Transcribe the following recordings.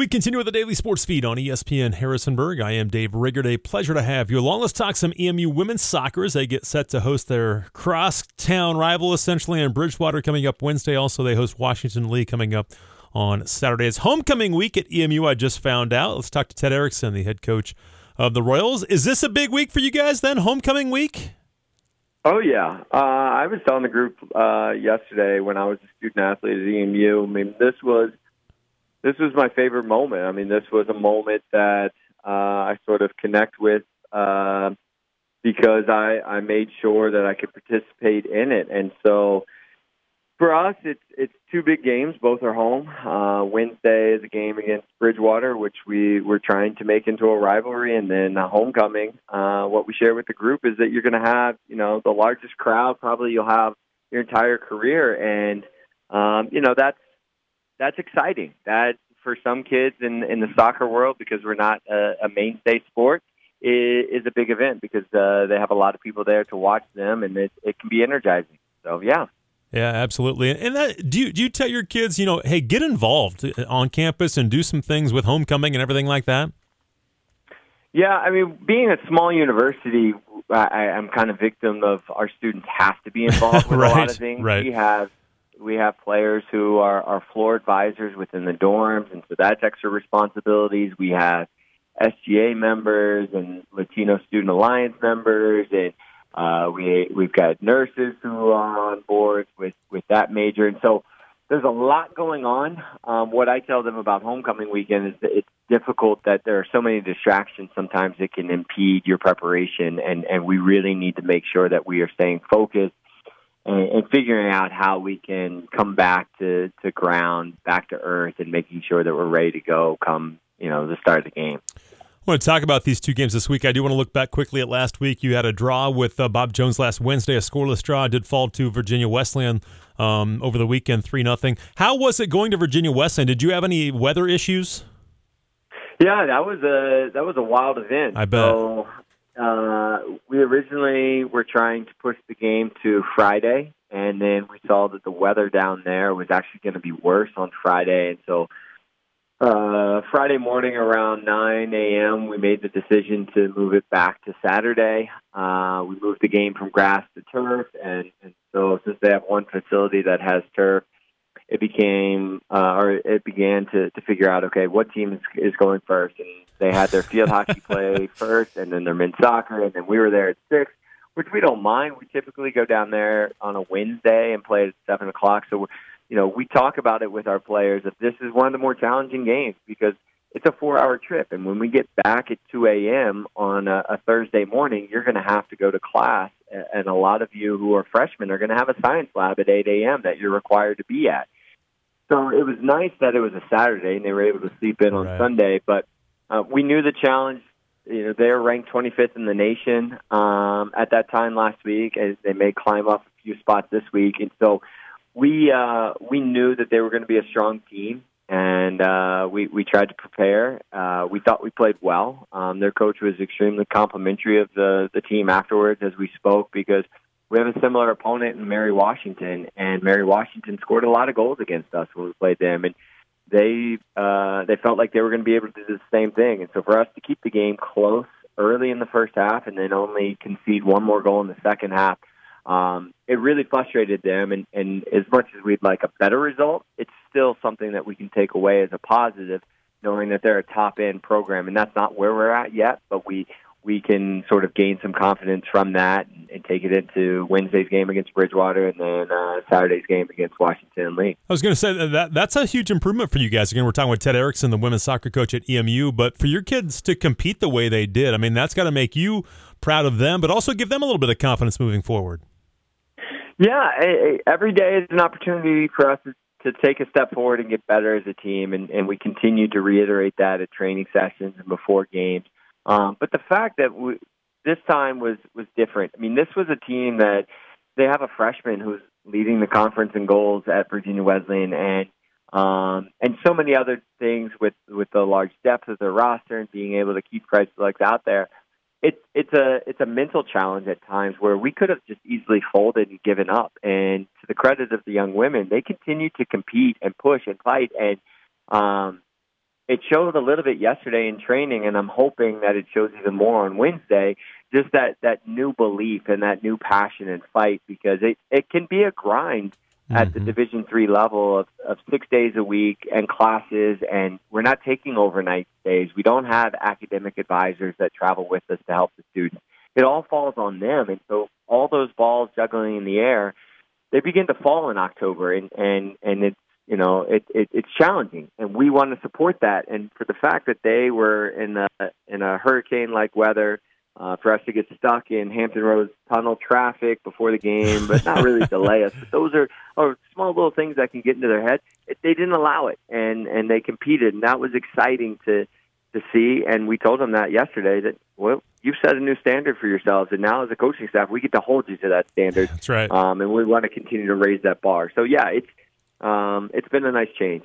We continue with the daily sports feed on ESPN Harrisonburg. I am Dave Riggert. A pleasure to have you along. Let's talk some EMU women's soccer as they get set to host their cross-town rival, essentially, in Bridgewater coming up Wednesday. Also, they host Washington Lee coming up on Saturday. It's homecoming week at EMU, I just found out. Let's talk to Ted Erickson, the head coach of the Royals. Is this a big week for you guys then, homecoming week? Oh yeah, uh, I was telling the group uh, yesterday when I was a student athlete at EMU. I mean, this was this was my favorite moment. I mean, this was a moment that uh, I sort of connect with uh, because I I made sure that I could participate in it, and so for us, it's it's two big games. Both are home. Uh, Wednesday is a game against Bridgewater, which we we're trying to make into a rivalry, and then a homecoming. Uh, what we share with the group is that you're going to have you know the largest crowd probably you'll have your entire career, and um, you know that's that's exciting. That for some kids in in the soccer world, because we're not a, a mainstay sport, is, is a big event because uh, they have a lot of people there to watch them, and it, it can be energizing. So yeah. Yeah, absolutely. And that do you do you tell your kids, you know, hey, get involved on campus and do some things with homecoming and everything like that? Yeah, I mean, being a small university, I, I'm kind of victim of our students have to be involved with right, a lot of things. Right. We have we have players who are, are floor advisors within the dorms, and so that's extra responsibilities. We have SGA members and Latino Student Alliance members, and uh, we we've got nurses who are on board with with that major, and so there's a lot going on. Um, what I tell them about homecoming weekend is that it's difficult that there are so many distractions. Sometimes it can impede your preparation, and and we really need to make sure that we are staying focused and, and figuring out how we can come back to to ground, back to earth, and making sure that we're ready to go come you know the start of the game. I want to talk about these two games this week. I do want to look back quickly at last week. You had a draw with uh, Bob Jones last Wednesday, a scoreless draw. It did fall to Virginia Wesleyan um, over the weekend, three nothing. How was it going to Virginia Wesleyan? Did you have any weather issues? Yeah, that was a that was a wild event. I bet. So, uh, we originally were trying to push the game to Friday, and then we saw that the weather down there was actually going to be worse on Friday, and so uh, Friday morning around 9 a.m., we made the decision to move it back to Saturday. Uh, we moved the game from grass to turf, and, and so since they have one facility that has turf, it became uh, or it began to, to figure out okay what team is, is going first, and they had their field hockey play first, and then their men's soccer, and then we were there at six, which we don't mind. We typically go down there on a Wednesday and play at seven o'clock, so. We're, you know, we talk about it with our players that this is one of the more challenging games because it's a four hour trip. And when we get back at 2 a.m. on a, a Thursday morning, you're going to have to go to class. And a lot of you who are freshmen are going to have a science lab at 8 a.m. that you're required to be at. So it was nice that it was a Saturday and they were able to sleep in on Right. Sunday. But uh, we knew the challenge. You know, they're ranked 25th in the nation um, at that time last week, and they may climb up a few spots this week. And so we uh, we knew that they were going to be a strong team, and uh, we we tried to prepare. Uh, we thought we played well. Um, their coach was extremely complimentary of the the team afterwards as we spoke because we have a similar opponent in Mary Washington, and Mary Washington scored a lot of goals against us when we played them, and they uh, they felt like they were going to be able to do the same thing. And so for us to keep the game close early in the first half and then only concede one more goal in the second half um, it really frustrated them. And, and as much as we'd like a better result, it's still something that we can take away as a positive, knowing that they're a top end program. And that's not where we're at yet, but we we can sort of gain some confidence from that and, and take it into Wednesday's game against Bridgewater and then uh, Saturday's game against Washington Lee. I was going to say that- that that's a huge improvement for you guys. Again, we're talking with Ted Erickson, the women's soccer coach at EMU, but for your kids to compete the way they did, I mean, that's got to make you proud of them, but also give them a little bit of confidence moving forward. Yeah, every day is an opportunity for us to to take a step forward and get better as a team, and, and we continue to reiterate that at training sessions and before games. Um, but the fact that we, this time was was different. I mean, this was a team that they have a freshman who's leading the conference in goals at Virginia Wesleyan, and um, and so many other things with with the large depth of their roster and being able to keep Christ Selects out there. It's it's a it's a mental challenge at times where we could have just easily folded and given up. And to the credit of the young women, they continue to compete and push and fight. And um, it showed a little bit yesterday in training, and I'm hoping that it shows even more on Wednesday. Just that that new belief and that new passion and fight because it it can be a grind at mm-hmm. the Division three level of, of six days a week and classes, and we're not taking overnight stays. We don't have academic advisors that travel with us to help the students. It all falls on them, and so all those balls juggling in the air, they begin to fall in October, and and and it's you know it, it it's challenging, and we want to support that. And for the fact that they were in a in a hurricane like weather uh, for us to get stuck in Hampton Roads tunnel traffic before the game, but not really delay us. But those are, are small little things that can get into their head. It, they didn't allow it, and and they competed, and that was exciting to to see. And we told them that yesterday that well, you've set a new standard for yourselves, and now as a coaching staff, we get to hold you to that standard. That's right. Um, and we want to continue to raise that bar. So yeah, it's um, it's been a nice change.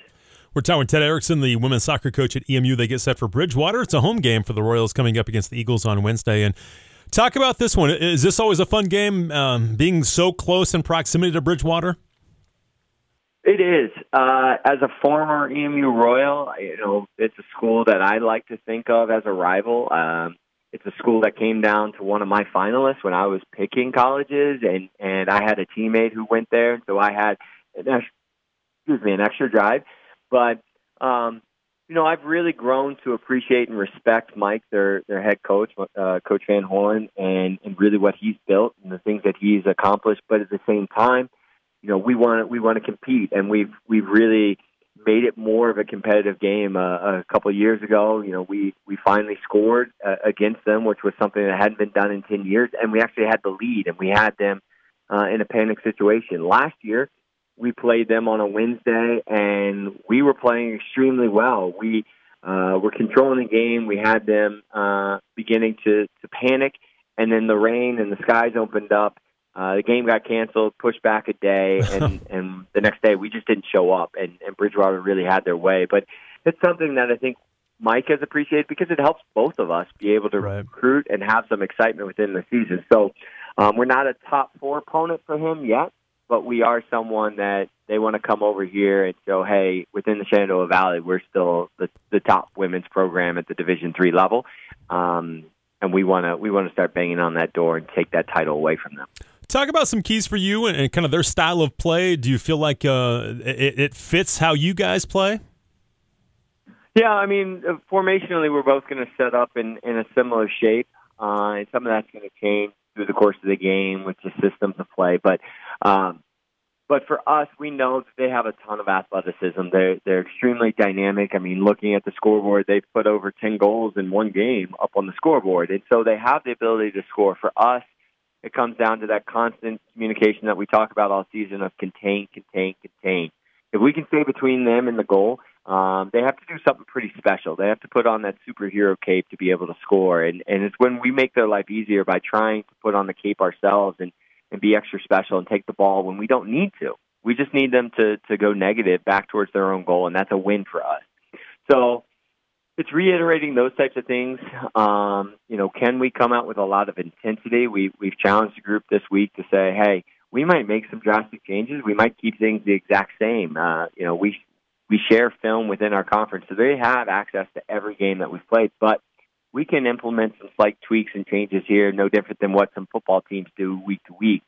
We're talking with Ted Erickson, the women's soccer coach at EMU. They get set for Bridgewater. It's a home game for the Royals coming up against the Eagles on Wednesday. And talk about this one. Is this always a fun game, um, being so close in proximity to Bridgewater? It is. Uh, as a former EMU Royal, you know, it's a school that I like to think of as a rival. Um, it's a school that came down to one of my finalists when I was picking colleges, and and I had a teammate who went there, so I had an, excuse me an extra drive. But um, you know, I've really grown to appreciate and respect Mike, their their head coach, uh, Coach Van Horn, and and really what he's built and the things that he's accomplished. But at the same time, you know, we want we want to compete, and we've we've really made it more of a competitive game. Uh, a couple of years ago, you know, we we finally scored uh, against them, which was something that hadn't been done in ten years, and we actually had the lead, and we had them uh, in a panic situation. Last year, we played them on a Wednesday, and we were playing extremely well. We uh, were controlling the game. We had them uh, beginning to, to panic, and then the rain and the skies opened up. Uh, the game got canceled, pushed back a day, and, and the next day we just didn't show up, and, and Bridgewater really had their way. But it's something that I think Mike has appreciated because it helps both of us be able to right. recruit and have some excitement within the season. So um, we're not a top four opponent for him yet, but we are someone that they want to come over here and show, hey, within the Shenandoah Valley, we're still the, the top women's program at the Division three level, um, and we want to we want to start banging on that door and take that title away from them. Talk about some keys for you and, and kind of their style of play. Do you feel like uh, it, it fits how you guys play? Yeah, I mean, uh, formationally, we're both going to set up in, in a similar shape, uh, and some of that's going to change through the course of the game with the systems of play. But um, but for us, we know that they have a ton of athleticism. They're they're extremely dynamic. I mean, looking at the scoreboard, they've put over ten goals in one game up on the scoreboard, and so they have the ability to score. For us, it comes down to that constant communication that we talk about all season of contain, contain, contain. If we can stay between them and the goal, um, they have to do something pretty special. They have to put on that superhero cape to be able to score, and and it's when we make their life easier by trying to put on the cape ourselves and and be extra special and take the ball when we don't need to. We just need them to to go negative back towards their own goal, and that's a win for us. So it's reiterating those types of things. Um, you know, can we come out with a lot of intensity? We we've challenged the group this week to say, hey, we might make some drastic changes. We might keep things the exact same. Uh, you know, we we share film within our conference, so they have access to every game that we've played, but we can implement some slight tweaks and changes here, no different than what some football teams do week to week.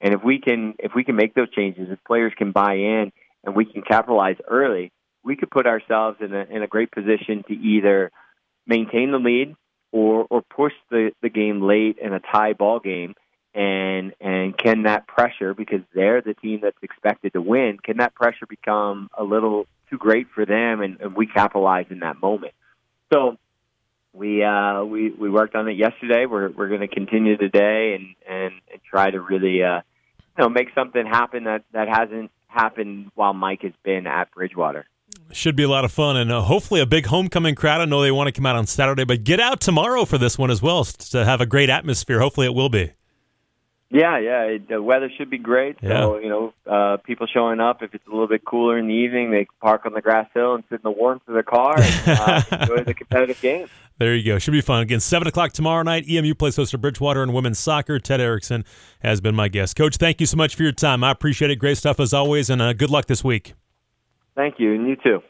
And if we can if we can make those changes, if players can buy in and we can capitalize early, we could put ourselves in a in a great position to either maintain the lead or or push the, the game late in a tie ball game and and can that pressure because they're the team that's expected to win, can that pressure become a little too great for them and, and we capitalized in that moment. So we uh, we we worked on it yesterday. We're we're going to continue today and, and and try to really uh, you know make something happen that that hasn't happened while Mike has been at Bridgewater. Should be a lot of fun and uh, hopefully a big homecoming crowd. I know they want to come out on Saturday, but get out tomorrow for this one as well to have a great atmosphere. Hopefully, it will be. Yeah, yeah. It, the weather should be great. Yeah. You know, uh, people showing up. If it's a little bit cooler in the evening, they park on the grass hill and sit in the warmth of their car and uh, enjoy the competitive game. There you go. Should be fun. Again, seven o'clock tomorrow night. EMU plays host to Bridgewater and women's soccer. Ted Erickson has been my guest. Coach, thank you so much for your time. I appreciate it. Great stuff as always, and uh, good luck this week. Thank you, and you too.